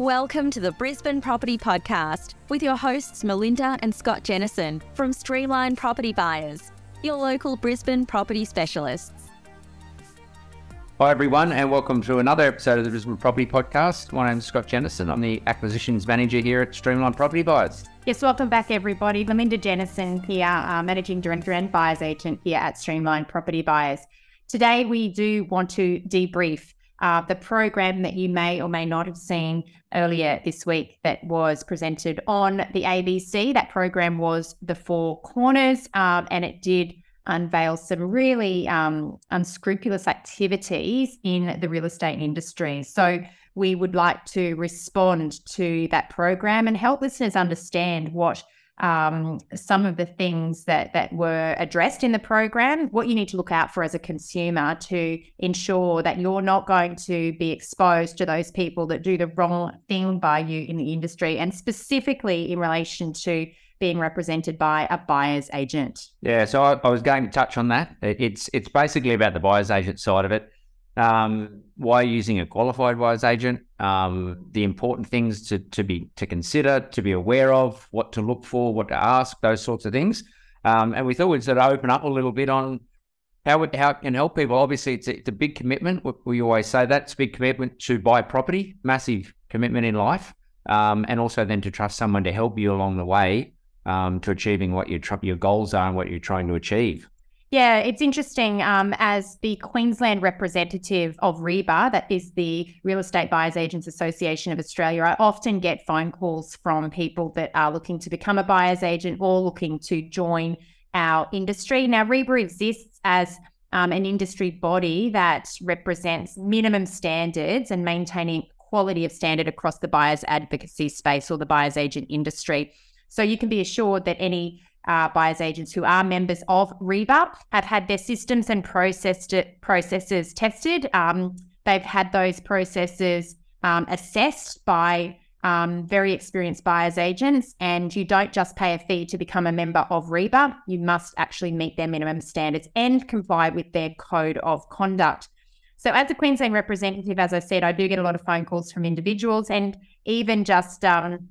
Welcome to the Brisbane Property Podcast with your hosts Melinda and Scott Jennison from Streamline Property Buyers, your local Brisbane property specialists. Hi, everyone, and welcome to another episode of the Brisbane Property Podcast. My name is Scott Jennison. I'm the Acquisitions Manager here at Streamline Property Buyers. Yes, welcome back, everybody. Melinda Jennison here, uh, Managing Director and Buyers Agent here at Streamline Property Buyers. Today, we do want to debrief uh, the program that you may or may not have seen earlier this week that was presented on the ABC. That program was The Four Corners, um, and it did unveil some really um, unscrupulous activities in the real estate industry. So, we would like to respond to that program and help listeners understand what um, some of the things that that were addressed in the program, what you need to look out for as a consumer to ensure that you're not going to be exposed to those people that do the wrong thing by you in the industry, and specifically in relation to being represented by a buyer's agent. Yeah, so I, I was going to touch on that. It's it's basically about the buyer's agent side of it um, why using a qualified buyer's agent, um, the important things to, to be to consider, to be aware of, what to look for, what to ask, those sorts of things. Um, and we thought we'd sort of open up a little bit on how it, how it can help people. Obviously, it's a, it's a big commitment. We always say that it's a big commitment to buy property, massive commitment in life, um, and also then to trust someone to help you along the way um, to achieving what your your goals are and what you're trying to achieve. Yeah, it's interesting. Um, as the Queensland representative of REBA, that is the Real Estate Buyers Agents Association of Australia, I often get phone calls from people that are looking to become a buyer's agent or looking to join our industry. Now, REBA exists as um, an industry body that represents minimum standards and maintaining quality of standard across the buyer's advocacy space or the buyer's agent industry. So you can be assured that any uh, buyers agents who are members of REBA have had their systems and processed processes tested. Um, they've had those processes um, assessed by um, very experienced buyers agents, and you don't just pay a fee to become a member of REBA. You must actually meet their minimum standards and comply with their code of conduct. So, as a Queensland representative, as I said, I do get a lot of phone calls from individuals and even just um,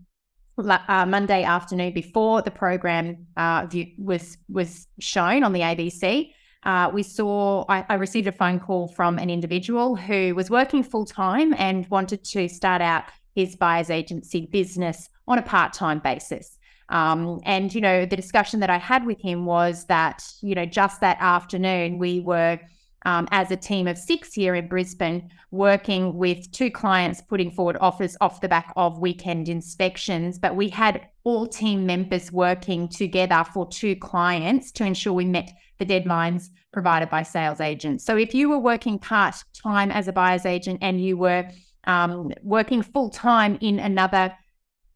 uh, Monday afternoon before the program uh, was was shown on the ABC. Uh, we saw I, I, received a phone call from an individual who was working full time and wanted to start out his buyer's agency business on a part time basis. Um, and you know the discussion that I had with him was that you know just that afternoon we were um, as a team of six here in Brisbane, working with two clients putting forward offers off the back of weekend inspections. But we had all team members working together for two clients to ensure we met the deadlines provided by sales agents. So if you were working part time as a buyer's agent and you were um, working full time in another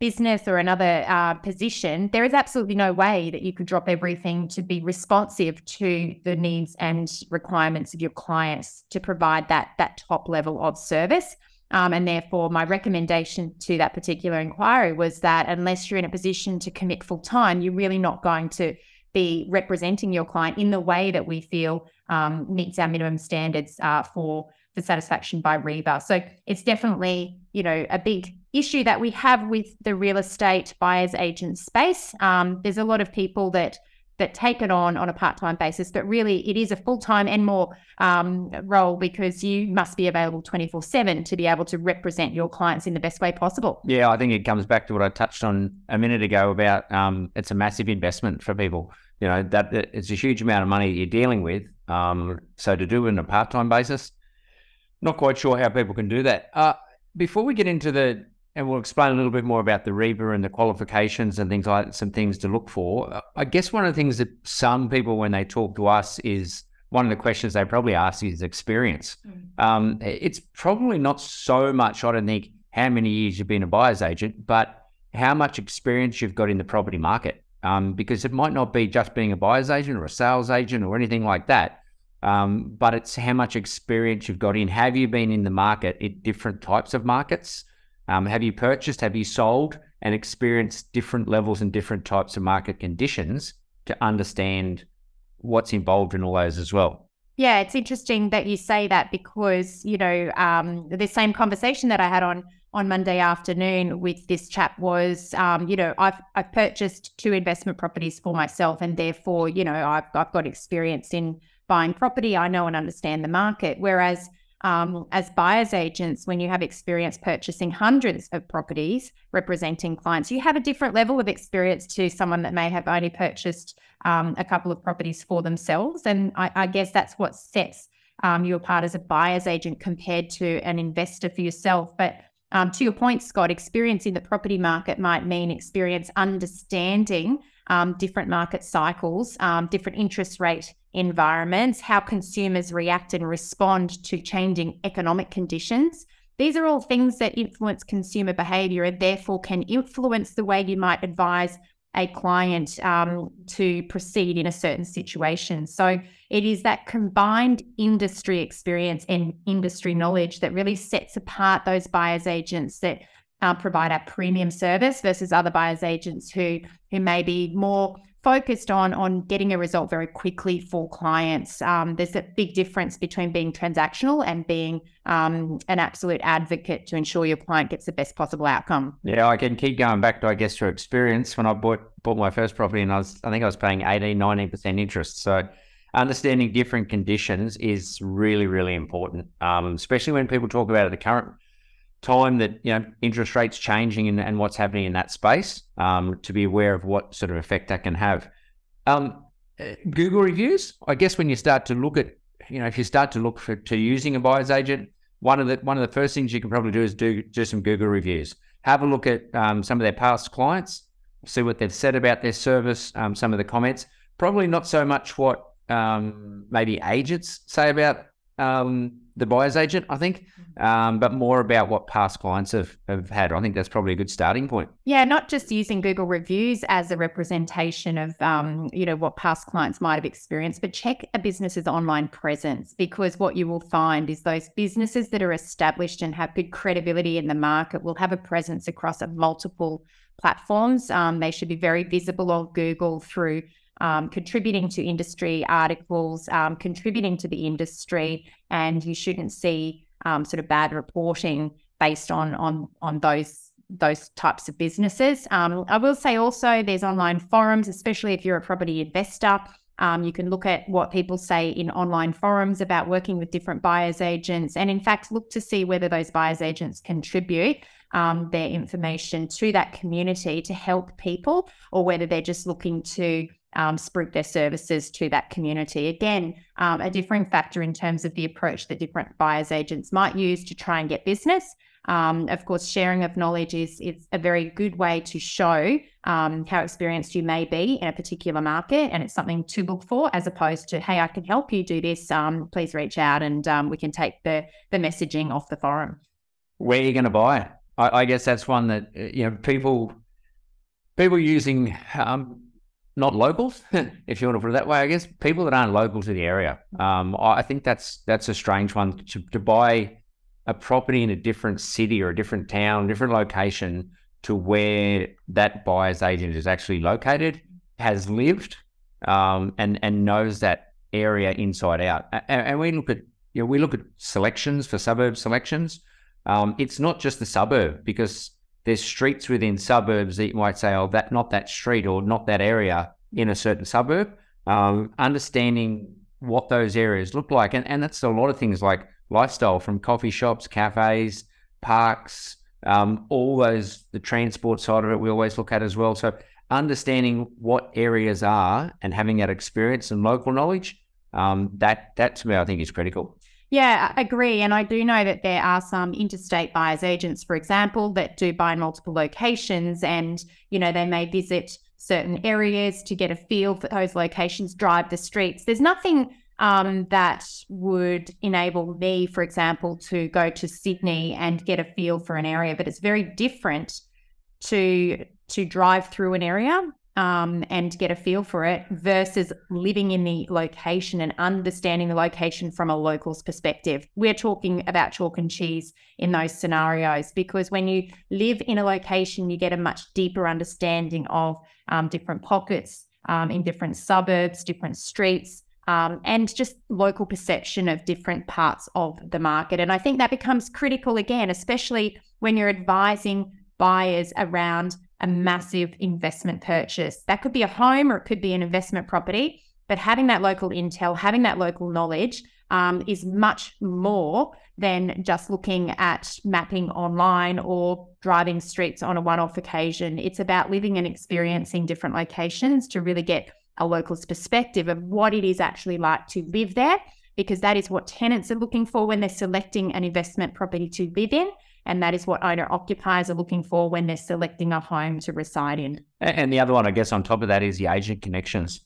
business or another uh, position, there is absolutely no way that you could drop everything to be responsive to the needs and requirements of your clients to provide that that top level of service. Um, and therefore, my recommendation to that particular inquiry was that unless you're in a position to commit full time, you're really not going to be representing your client in the way that we feel um, meets our minimum standards uh, for the satisfaction by REBA. So it's definitely, you know, a big issue that we have with the real estate buyers agent space. Um, there's a lot of people that that take it on on a part-time basis, but really it is a full-time and more um, role because you must be available 24/7 to be able to represent your clients in the best way possible. Yeah, I think it comes back to what I touched on a minute ago about um, it's a massive investment for people. You know that it's a huge amount of money you're dealing with. Um, so to do it on a part-time basis, not quite sure how people can do that. Uh, before we get into the and we'll explain a little bit more about the REBA and the qualifications and things like some things to look for. I guess one of the things that some people, when they talk to us, is one of the questions they probably ask is experience. Mm. Um, it's probably not so much, I don't think, how many years you've been a buyer's agent, but how much experience you've got in the property market. Um, because it might not be just being a buyer's agent or a sales agent or anything like that. Um, but it's how much experience you've got in. Have you been in the market in different types of markets? Um, have you purchased? Have you sold and experienced different levels and different types of market conditions to understand what's involved in all those as well? Yeah, it's interesting that you say that because, you know, um, the same conversation that I had on on Monday afternoon with this chap was, um, you know, I've I've purchased two investment properties for myself, and therefore, you know, I've I've got experience in buying property. I know and understand the market. Whereas um, as buyers agents, when you have experience purchasing hundreds of properties representing clients, you have a different level of experience to someone that may have only purchased um, a couple of properties for themselves. And I, I guess that's what sets um, you apart as a buyer's agent compared to an investor for yourself. But um, to your point, Scott, experience in the property market might mean experience understanding um, different market cycles, um, different interest rate environments, how consumers react and respond to changing economic conditions. These are all things that influence consumer behavior and therefore can influence the way you might advise a client um, to proceed in a certain situation. So it is that combined industry experience and industry knowledge that really sets apart those buyers agents that uh, provide a premium service versus other buyers agents who who may be more focused on on getting a result very quickly for clients. Um, there's a big difference between being transactional and being um, an absolute advocate to ensure your client gets the best possible outcome. Yeah, I can keep going back to I guess your experience when I bought bought my first property and I was I think I was paying 18, 19 percent interest. So understanding different conditions is really really important, um, especially when people talk about the current time that you know interest rates changing and, and what's happening in that space um, to be aware of what sort of effect that can have. Um, uh, Google reviews, I guess, when you start to look at you know if you start to look for to using a buyer's agent, one of the one of the first things you can probably do is do do some Google reviews. Have a look at um, some of their past clients, see what they've said about their service, um, some of the comments. Probably not so much what um, maybe agents say about um, the buyer's agent, I think, mm-hmm. um, but more about what past clients have, have had. I think that's probably a good starting point. Yeah, not just using Google reviews as a representation of, um, you know, what past clients might have experienced, but check a business's online presence because what you will find is those businesses that are established and have good credibility in the market will have a presence across a multiple platforms. Um, they should be very visible on Google through um, contributing to industry articles, um, contributing to the industry, and you shouldn't see um, sort of bad reporting based on on on those those types of businesses. Um, I will say also there's online forums, especially if you're a property investor. Um, you can look at what people say in online forums about working with different buyers agents, and in fact, look to see whether those buyers agents contribute um, their information to that community to help people, or whether they're just looking to um, spruik their services to that community. Again, um, a differing factor in terms of the approach that different buyers agents might use to try and get business. Um, of course, sharing of knowledge is, is a very good way to show um, how experienced you may be in a particular market, and it's something to look for as opposed to, hey, I can help you do this. Um, please reach out, and um, we can take the the messaging off the forum. Where are you going to buy? I, I, guess that's one that uh, you know people people using um, not locals, if you want to put it that way, I guess people that aren't local to the area. Um, I think that's that's a strange one to, to buy a property in a different city or a different town, different location to where that buyer's agent is actually located, has lived, um, and and knows that area inside out. And, and, we look at you know we look at selections for suburb selections. Um, it's not just the suburb because there's streets within suburbs that you might say, oh, that not that street or not that area in a certain suburb. Um, understanding what those areas look like, and and that's a lot of things like lifestyle from coffee shops, cafes, parks, um, all those the transport side of it we always look at as well. So understanding what areas are and having that experience and local knowledge, um, that that to me I think is critical. Yeah, I agree. And I do know that there are some interstate buyers agents, for example, that do buy multiple locations and, you know, they may visit certain areas to get a feel for those locations, drive the streets. There's nothing um, that would enable me, for example, to go to Sydney and get a feel for an area, but it's very different to to drive through an area um, and get a feel for it versus living in the location and understanding the location from a local's perspective. We're talking about chalk and cheese in those scenarios because when you live in a location, you get a much deeper understanding of um, different pockets um, in different suburbs, different streets. um, and just local perception of different parts of the market. And I think that becomes critical again, especially when you're advising buyers around a massive investment purchase. That could be a home or it could be an investment property, but having that local intel, having that local knowledge um, is much more than just looking at mapping online or driving streets on a one off occasion. It's about living and experiencing different locations to really get a local's perspective of what it is actually like to live there, because that is what tenants are looking for when they're selecting an investment property to live in. And that is what owner occupiers are looking for when they're selecting a home to reside in. And the other one, I guess, on top of that is the agent connections.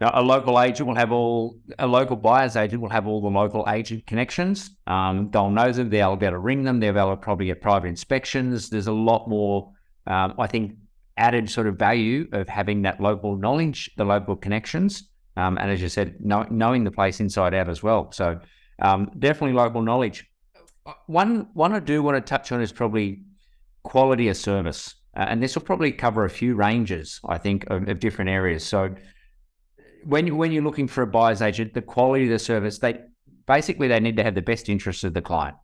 Now, a local agent will have all, a local buyer's agent will have all the local agent connections. Um, they'll know them, they'll be able to ring them, they'll able to probably get private inspections. There's a lot more, um, I think, added sort of value of having that local knowledge, the local connections. Um, and as you said, know, knowing the place inside out as well. So um, definitely local knowledge. One, one I do want to touch on is probably quality of service. Uh, and this will probably cover a few ranges, I think, of, of different areas. So when when you're looking for a buyer's agent, the quality of the service, they basically they need to have the best interests of the client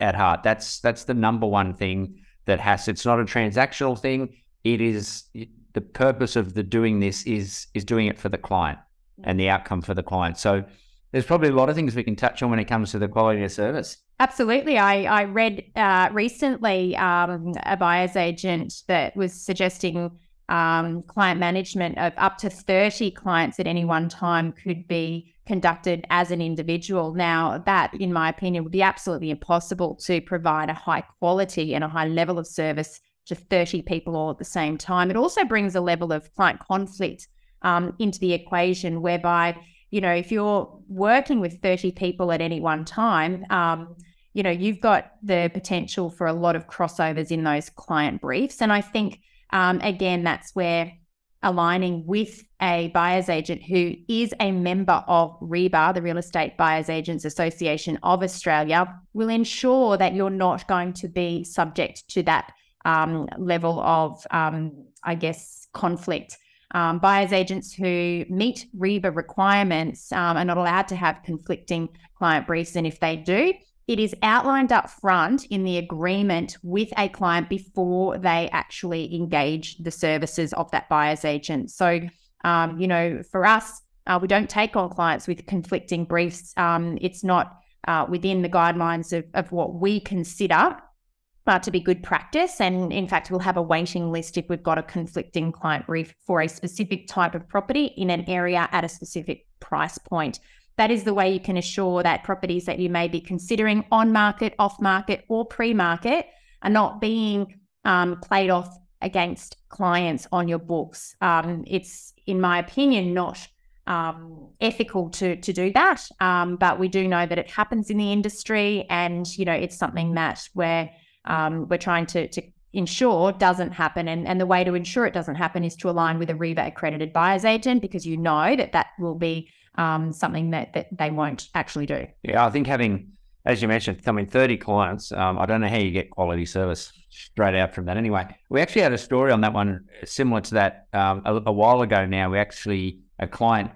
at heart. That's that's the number one thing that has. It's not a transactional thing. It is the purpose of the doing this is is doing it for the client and the outcome for the client. So there's probably a lot of things we can touch on when it comes to the quality of service. Absolutely. I, I read uh, recently um, a buyer's agent that was suggesting um, client management of up to 30 clients at any one time could be conducted as an individual. Now, that, in my opinion, would be absolutely impossible to provide a high quality and a high level of service to 30 people all at the same time. It also brings a level of client conflict um, into the equation whereby, you know, if you're working with 30 people at any one time, um, you know, you've got the potential for a lot of crossovers in those client briefs. And I think um, again, that's where aligning with a buyer's agent who is a member of REBA, the Real Estate Buyers Agents Association of Australia, will ensure that you're not going to be subject to that um, level of, um, I guess, conflict. Um, buyers agents who meet REBA requirements um, are not allowed to have conflicting client briefs. And if they do, it is outlined up front in the agreement with a client before they actually engage the services of that buyer's agent. So, um, you know, for us, uh, we don't take on clients with conflicting briefs. Um, it's not uh, within the guidelines of, of what we consider uh, to be good practice. And in fact, we'll have a waiting list if we've got a conflicting client brief for a specific type of property in an area at a specific price point. That is the way you can assure that properties that you may be considering on market, off market, or pre market are not being um, played off against clients on your books. Um, it's, in my opinion, not um, ethical to to do that, um, but we do know that it happens in the industry, and you know it's something that we're um, we're trying to to ensure doesn't happen. And, and the way to ensure it doesn't happen is to align with a REBA accredited buyer's agent because you know that that will be um, something that, that they won't actually do. Yeah, I think having, as you mentioned, I mean, 30 clients, um, I don't know how you get quality service straight out from that anyway. We actually had a story on that one similar to that um, a, a while ago now. We actually, a client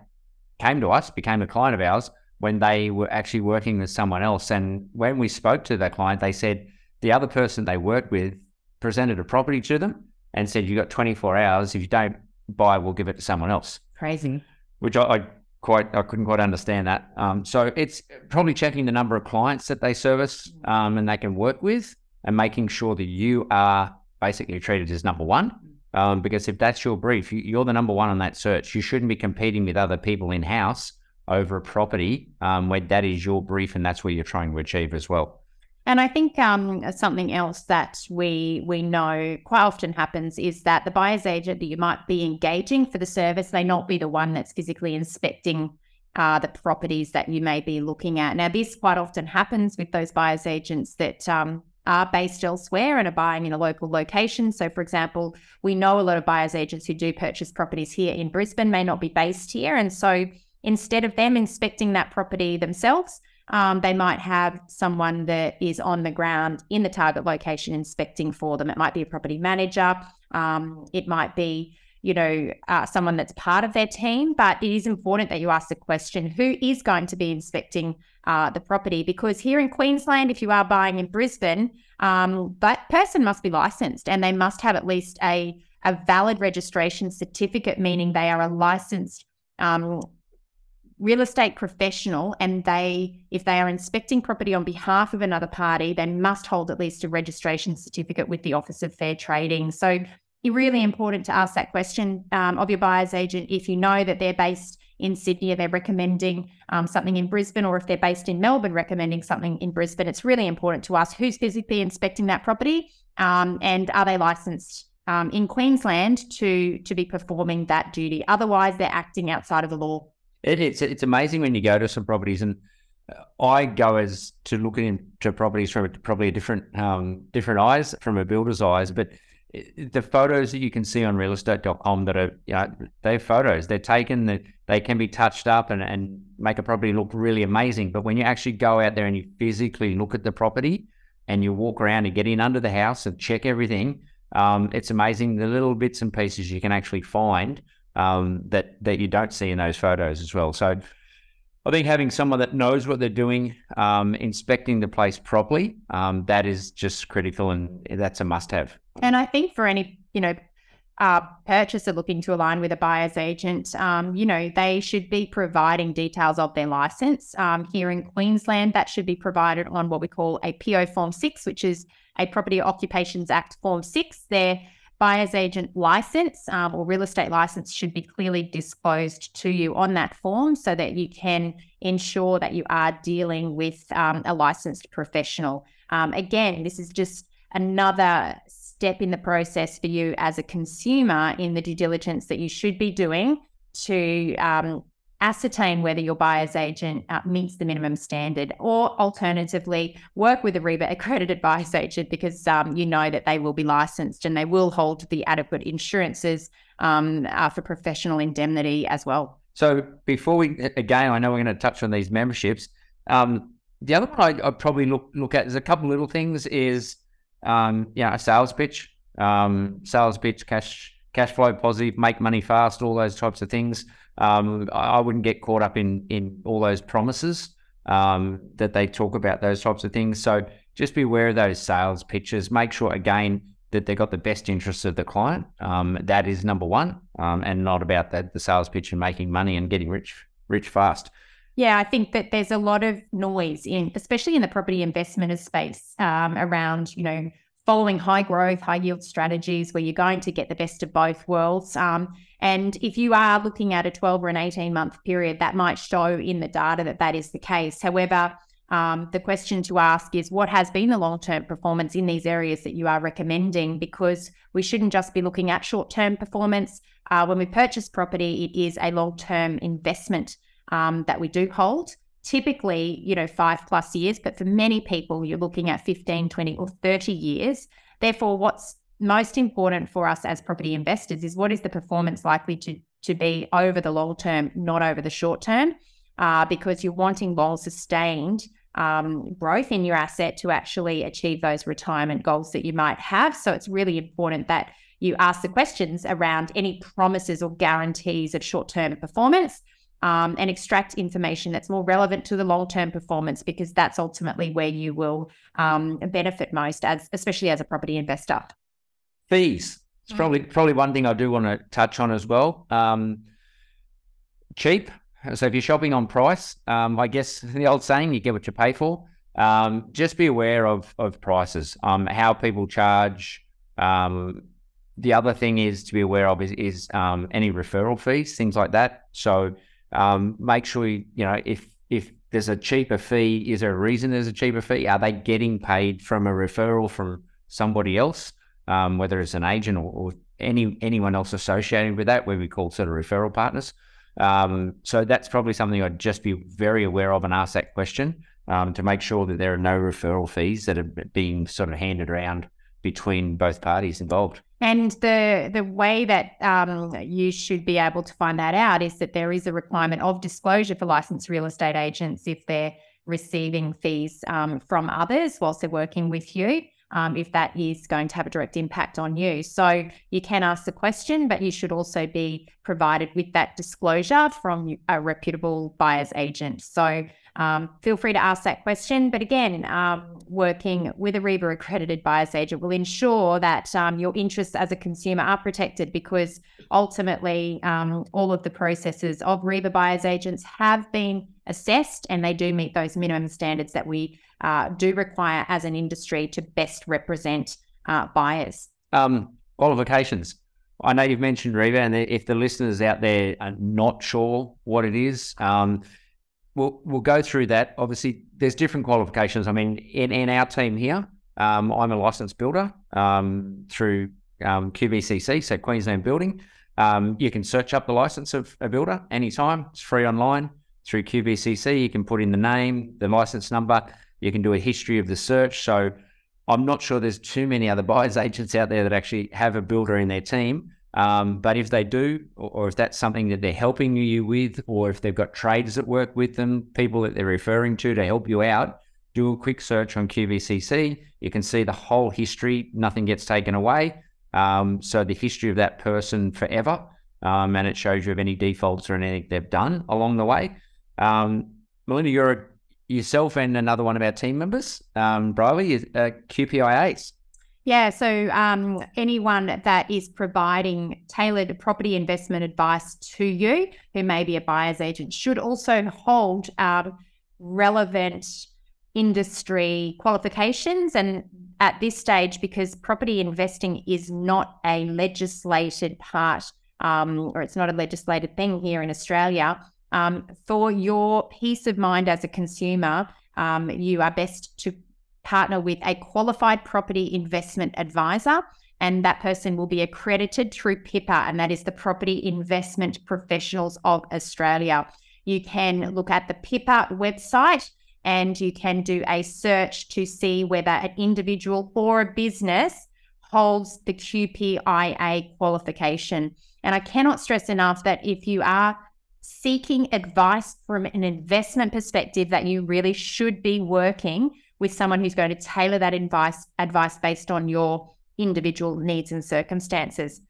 came to us, became a client of ours when they were actually working with someone else. And when we spoke to that client, they said the other person they worked with presented a property to them and said, You've got 24 hours. If you don't buy, we'll give it to someone else. Crazy. Which I, I quite I couldn't quite understand that. Um, so it's probably checking the number of clients that they service um, and they can work with, and making sure that you are basically treated as number one. Um, because if that's your brief, you're the number one on that search. You shouldn't be competing with other people in house over a property um, where that is your brief and that's what you're trying to achieve as well. And I think um, something else that we we know quite often happens is that the buyer's agent that you might be engaging for the service may not be the one that's physically inspecting uh, the properties that you may be looking at. Now, this quite often happens with those buyer's agents that um, are based elsewhere and are buying in a local location. So, for example, we know a lot of buyer's agents who do purchase properties here in Brisbane may not be based here, and so instead of them inspecting that property themselves um, they might have someone that is on the ground in the target location inspecting for them. It might be a property manager. Um, it might be, you know, uh, someone that's part of their team, but it is important that you ask the question who is going to be inspecting uh, the property? Because here in Queensland, if you are buying in Brisbane, um, that person must be licensed and they must have at least a, a valid registration certificate, meaning they are a licensed um, real estate professional and they if they are inspecting property on behalf of another party they must hold at least a registration certificate with the office of fair trading. So it's really important to ask that question um, of your buyer's agent. If you know that they're based in sydney or they're recommending um, something in brisbane? Or if they're based in melbourne recommending something in brisbane. It's really important to ask who's physically inspecting that property um, and are they licensed um, in queensland to to be performing that duty. Otherwise they're acting outside of the law it, it's it's amazing when you go to some properties, and uh, I go as to look into properties from probably a different um, different eyes, from a builder's eyes. But the photos that you can see on realestate.com that are, you know, they're photos. They're taken, that they can be touched up and, and make a property look really amazing. But when you actually go out there and you physically look at the property and you walk around and get in under the house and check everything, um, it's amazing the little bits and pieces you can actually find um, that that you don't see in those photos as well. So I think having someone that knows what they're doing, um, inspecting the place properly, um, that is just critical, and that's a must-have. And I think for any you know uh, purchaser looking to align with a buyer's agent, um, you know, they should be providing details of their license. Um, here in Queensland, that should be provided on what we call a PO Form 6, which is a Property Occupations Act Form 6. They're buyer's agent license um, or real estate license should be clearly disclosed to you on that form so that you can ensure that you are dealing with um, a licensed professional. Um, again, this is just another step in the process for you as a consumer in the due diligence that you should be doing to um, ascertain whether your buyer's agent uh, meets the minimum standard, or alternatively, work with a REBA accredited buyer's agent because um, you know that they will be licensed and they will hold the adequate insurances um, uh, for professional indemnity as well. So, before we again, I know we're going to touch on these memberships. Um, the other one I, probably look look at is a couple little things. Is um, yeah, a sales pitch, um, sales pitch, cash cash flow positive, make money fast, all those types of things. Um, I wouldn't get caught up in in all those promises um, that they talk about those types of things. So just be aware of those sales pitches. Make sure again that they've got the best interests of the client. Um, that is number one, um, and not about that the sales pitch and making money and getting rich rich fast. Yeah, I think that there's a lot of noise in, especially in the property investment space, um, around you know following high growth, high yield strategies where you're going to get the best of both worlds. Um, and if you are looking at a 12 or an 18 month period, that might show in the data that that is the case. However, um, the question to ask is what has been the long term performance in these areas that you are recommending? Because we shouldn't just be looking at short term performance. Uh, when we purchase property, it is a long term investment um, that we do hold typically, you know, five plus years, but for many people, you're looking at 15, 20, or 30 years. Therefore, what's most important for us as property investors is what is the performance likely to, to be over the long term, not over the short term, uh, because you're wanting long sustained um, growth in your asset to actually achieve those retirement goals that you might have. So it's really important that you ask the questions around any promises or guarantees of short term performance um, and extract information that's more relevant to the long term performance because that's ultimately where you will um, benefit most, as especially as a property investor. Fees. It's mm. probably probably one thing I do want to touch on as well. Um, cheap. So if you're shopping on price, um, I guess the old saying, you get what you pay for. Um, just be aware of of prices, um, how people charge. the other thing is to be aware of is, is any referral fees, things like that. So um, make sure you, you know if if there's a cheaper fee, is there a reason there's a cheaper fee? Are they getting paid from a referral from somebody else, um, whether it's an agent or, or, any anyone else associated with that, where we call sort of referral partners? Um, so that's probably something I'd just be very aware of and ask that question um, to make sure that there are no referral fees that are being sort of handed around between both parties involved. And the the way that um, you should be able to find that out is that there is a requirement of disclosure for licensed real estate agents if they're receiving fees um, from others whilst they're working with you. um, if that is going to have a direct impact on you. So you can ask the question, but you should also be provided with that disclosure from a reputable buyer's agent. So um, feel free to ask that question. But again, um, working with a REBA accredited buyer's agent will ensure that um, your interests as a consumer are protected because ultimately um, all of the processes of REBA buyer's agents have been assessed and they do meet those minimum standards that we uh, do require as an industry to best represent uh, buyers. Um, qualifications. I know you've mentioned REBA, and if the listeners out there are not sure what it is, um, we'll we'll go through that. Obviously, there's different qualifications. I mean, in, in our team here, um, I'm a licensed builder um, through um, QBCC, so Queensland Building. Um, you can search up the license of a builder anytime. It's free online through QBCC. You can put in the name, the license number, you can do a history of the search. So I'm not sure there's too many other buyers agents out there that actually have a builder in their team. Um, but if they do, or, or, if that's something that they're helping you with, or if they've got traders that work with them, people that they're referring to to help you out, do a quick search on QBCC. You can see the whole history, nothing gets taken away. Um, so the history of that person forever, um, and it shows you of any defaults or anything they've done along the way. Um, Melinda, you're a yourself and another one of our team members, um, Briley, is uh, QPIAs. Yeah, so um, anyone that is providing tailored property investment advice to you, who may be a buyer's agent, should also hold um, relevant industry qualifications. And at this stage, because property investing is not a legislated part, um, or it's not a legislated thing here in Australia, um, for your peace of mind as a consumer, um, you are best to partner with a qualified property investment advisor. And that person will be accredited through PIPA, and that is the Property Investment Professionals of Australia. You can look at the PIPA website and you can do a search to see whether an individual or a business holds the QPIA qualification. And I cannot stress enough that if you are seeking advice from an investment perspective that you really should be working with someone who's going to tailor that advice advice based on your individual needs and circumstances.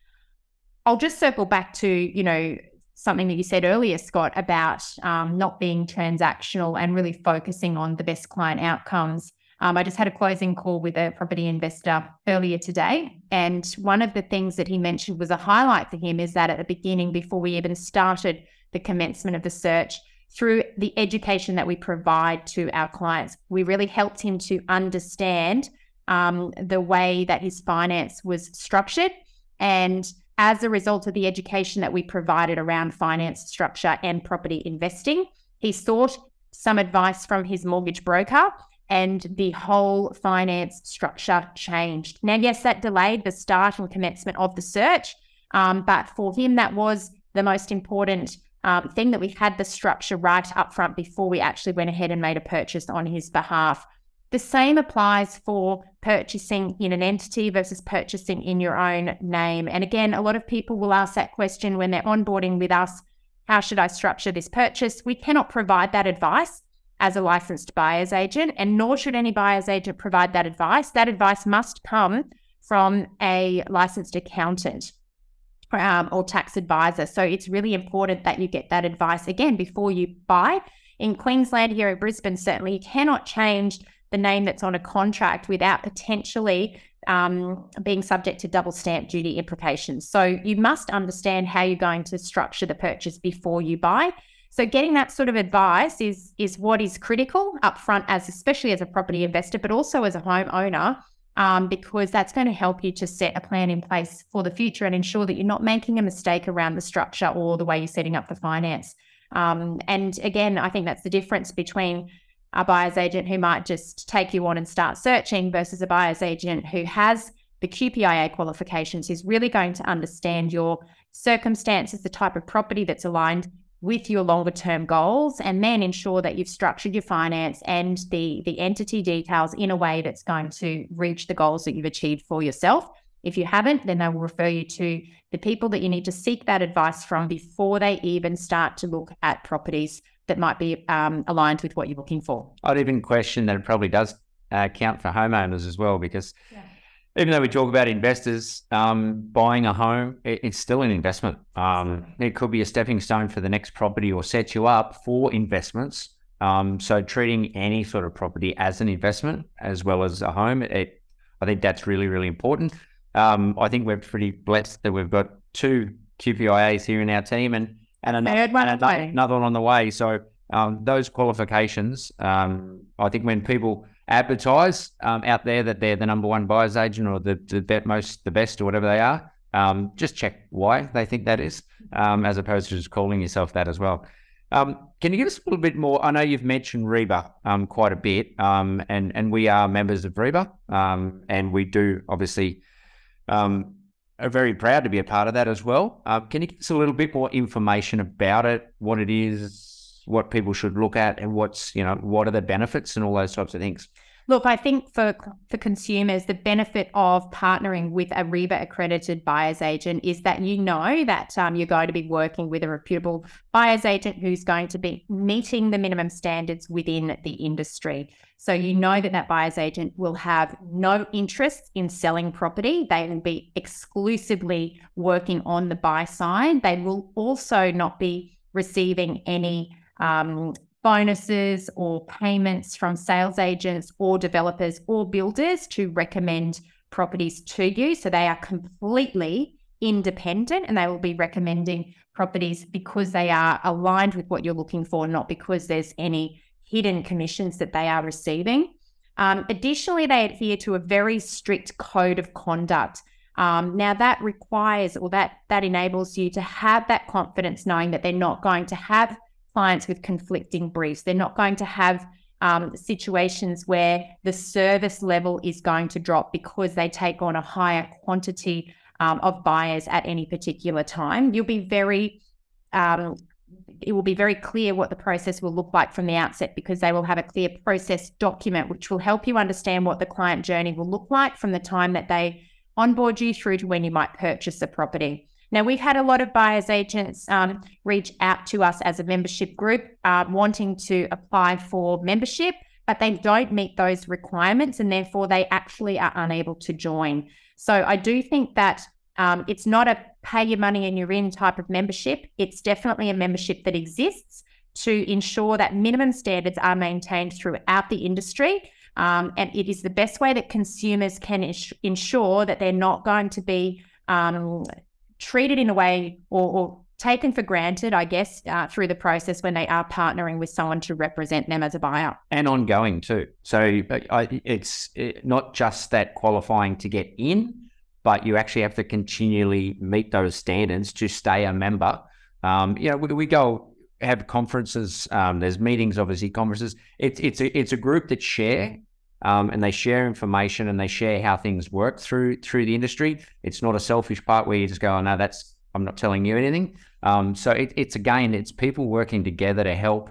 I'll just circle back to, you know, something that you said earlier, Scott, about um, not being transactional and really focusing on the best client outcomes. Um, I just had a closing call with a property investor earlier today. And one of the things that he mentioned was a highlight for him is that at the beginning, before we even started the commencement of the search through the education that we provide to our clients. We really helped him to understand um, the way that his finance was structured. And as a result of the education that we provided around finance structure and property investing, he sought some advice from his mortgage broker and the whole finance structure changed. Now, yes, that delayed the start and commencement of the search, um, but for him, that was the most important um, thing that we had the structure right up front before we actually went ahead and made a purchase on his behalf. The same applies for purchasing in an entity versus purchasing in your own name. And again, a lot of people will ask that question when they're onboarding with us How should I structure this purchase? We cannot provide that advice as a licensed buyer's agent, and nor should any buyer's agent provide that advice. That advice must come from a licensed accountant um, or tax advisor. So it's really important that you get that advice again before you buy. In Queensland, here at Brisbane, certainly you cannot change the name that's on a contract without potentially um, being subject to double stamp duty implications. So you must understand how you're going to structure the purchase before you buy. So getting that sort of advice is is what is critical upfront, as especially as a property investor, but also as a homeowner um, because that's going to help you to set a plan in place for the future and ensure that you're not making a mistake around the structure or the way you're setting up the finance. Um, and again, I think that's the difference between a buyer's agent who might just take you on and start searching versus a buyer's agent who has the QPIA qualifications, who's really going to understand your circumstances, the type of property that's aligned with your longer term goals and then ensure that you've structured your finance and the the entity details in a way that's going to reach the goals that you've achieved for yourself if you haven't then they will refer you to the people that you need to seek that advice from before they even start to look at properties that might be um, aligned with what you're looking for i'd even question that it probably does uh, count for homeowners as well because yeah. Even though we talk about investors um, buying a home, it, it's still an investment. Um, it could be a stepping stone for the next property or set you up for investments. Um, so treating any sort of property as an investment as well as a home, it, I think that's really really important. Um, I think we're pretty blessed that we've got two QPIAs here in our team and and another, one, and another, another one on the way. So um, those qualifications, um, I think when people advertise um, out there that they're the number one buyer's agent or the, the most the best or whatever they are, um, just check why they think that is, um, as opposed to just calling yourself that as well. Um, can you give us a little bit more? I know you've mentioned REBA um, quite a bit, um, and and we are members of REBA, and we do obviously are very proud to be a part of that as well. Uh, can you give us a little bit more information about it, what it is, what people should look at, and what's you know what are the benefits and all those types of things? Look, I think for for consumers, the benefit of partnering with a REBA accredited buyer's agent is that you know that um, you're going to be working with a reputable buyer's agent who's going to be meeting the minimum standards within the industry. So you know that that buyer's agent will have no interest in selling property. They will be exclusively working on the buy side. They will also not be receiving any um, bonuses or payments from sales agents or developers or builders to recommend properties to you. So they are completely independent and they will be recommending properties because they are aligned with what you're looking for, not because there's any hidden commissions that they are receiving. Um, additionally, they adhere to a very strict code of conduct. Um, now that requires or that that enables you to have that confidence knowing that they're not going to have clients with conflicting briefs. They're not going to have um, situations where the service level is going to drop because they take on a higher quantity um, of buyers at any particular time. You'll be very, um, it will be very clear what the process will look like from the outset because they will have a clear process document which will help you understand what the client journey will look like from the time that they onboard you through to when you might purchase the property. Now, we've had a lot of buyers agents um, reach out to us as a membership group uh, wanting to apply for membership, but they don't meet those requirements and therefore they actually are unable to join. So I do think that um, it's not a pay your money and you're in type of membership. It's definitely a membership that exists to ensure that minimum standards are maintained throughout the industry. Um, and it is the best way that consumers can ins- ensure that they're not going to be um, treated in a way or, or taken for granted, I guess, uh, through the process when they are partnering with someone to represent them as a buyer. And ongoing too. So uh, it's not just that qualifying to get in, but you actually have to continually meet those standards to stay a member. Um, you know, we, we go have conferences. Um, there's meetings, obviously conferences. It's it's a, it's a group that share um, and they share information and they share how things work through through the industry. It's not a selfish part where you just go, "Oh no, that's I'm not telling you anything." Um, so it, it's again, it's people working together to help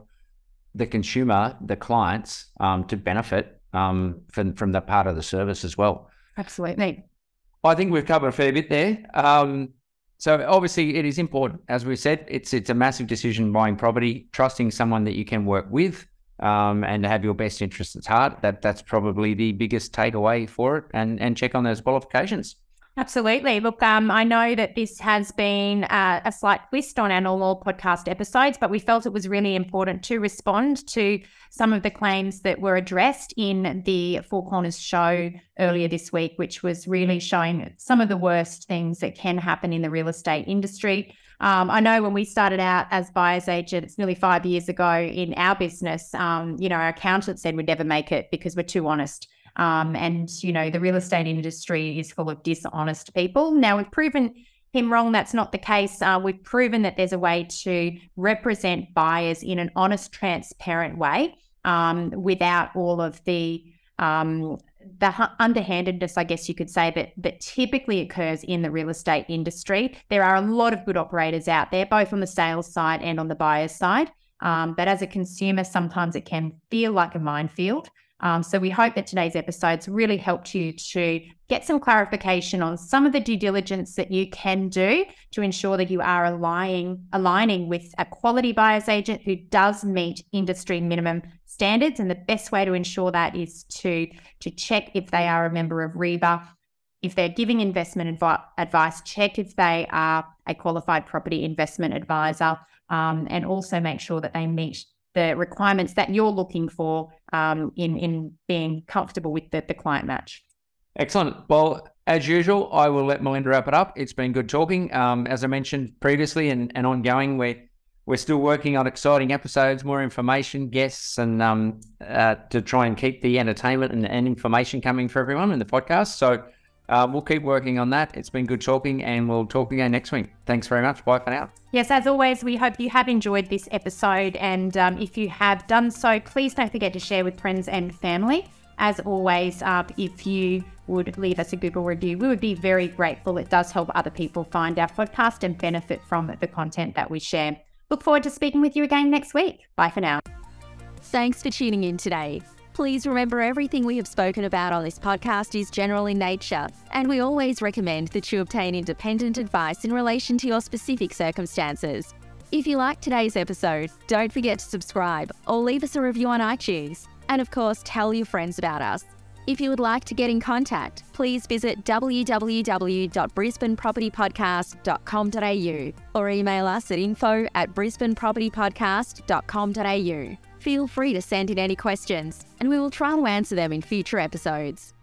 the consumer, the clients, um, to benefit um, from from that part of the service as well. Absolutely. I think we've covered a fair bit there. Um, so obviously, it is important, as we said, it's it's a massive decision buying property, trusting someone that you can work with um, and to have your best interests at heart. That that's probably the biggest takeaway for it, and and check on those qualifications. Absolutely. Look, um, I know that this has been uh, a slight twist on our normal podcast episodes, but we felt it was really important to respond to some of the claims that were addressed in the Four Corners show earlier this week, which was really showing some of the worst things that can happen in the real estate industry. Um, I know when we started out as buyer's agents nearly five years ago in our business, um, you know, our accountant said we'd never make it because we're too honest. Um, and, you know, the real estate industry is full of dishonest people. Now, we've proven him wrong. That's not the case. Uh, we've proven that there's a way to represent buyers in an honest, transparent way um, without all of the um, the underhandedness, I guess you could say, that that typically occurs in the real estate industry. There are a lot of good operators out there, both on the sales side and on the buyer's side. Um, but as a consumer, sometimes it can feel like a minefield. Um, so we hope that today's episodes really helped you to get some clarification on some of the due diligence that you can do to ensure that you are aligning aligning with a quality buyer's agent who does meet industry minimum standards. And the best way to ensure that is to to check if they are a member of REBA. If they're giving investment advi- advice, check if they are a qualified property investment advisor, um, and also make sure that they meet the requirements that you're looking for um, in in being comfortable with the, the client match. Excellent. Well, as usual, I will let Melinda wrap it up. It's been good talking. Um, as I mentioned previously and, and ongoing, we're, we're still working on exciting episodes, more information, guests, and um, uh, to try and keep the entertainment and, and information coming for everyone in the podcast. So uh, we'll keep working on that. It's been good talking, and we'll talk again next week. Thanks very much. Bye for now. Yes, as always, we hope you have enjoyed this episode. And um, if you have done so, please don't forget to share with friends and family. As always, uh, if you would leave us a Google review, we would be very grateful. It does help other people find our podcast and benefit from the content that we share. Look forward to speaking with you again next week. Bye for now. Thanks for tuning in today. Please remember everything we have spoken about on this podcast is general in nature, and we always recommend that you obtain independent advice in relation to your specific circumstances. If you like today's episode, don't forget to subscribe or leave us a review on iTunes. And of course, tell your friends about us. If you would like to get in contact, please visit www.brisbanepropertypodcast.com.au or email us at info at brisbanepropertypodcast.com.au. Feel free to send in any questions, and we will try to answer them in future episodes.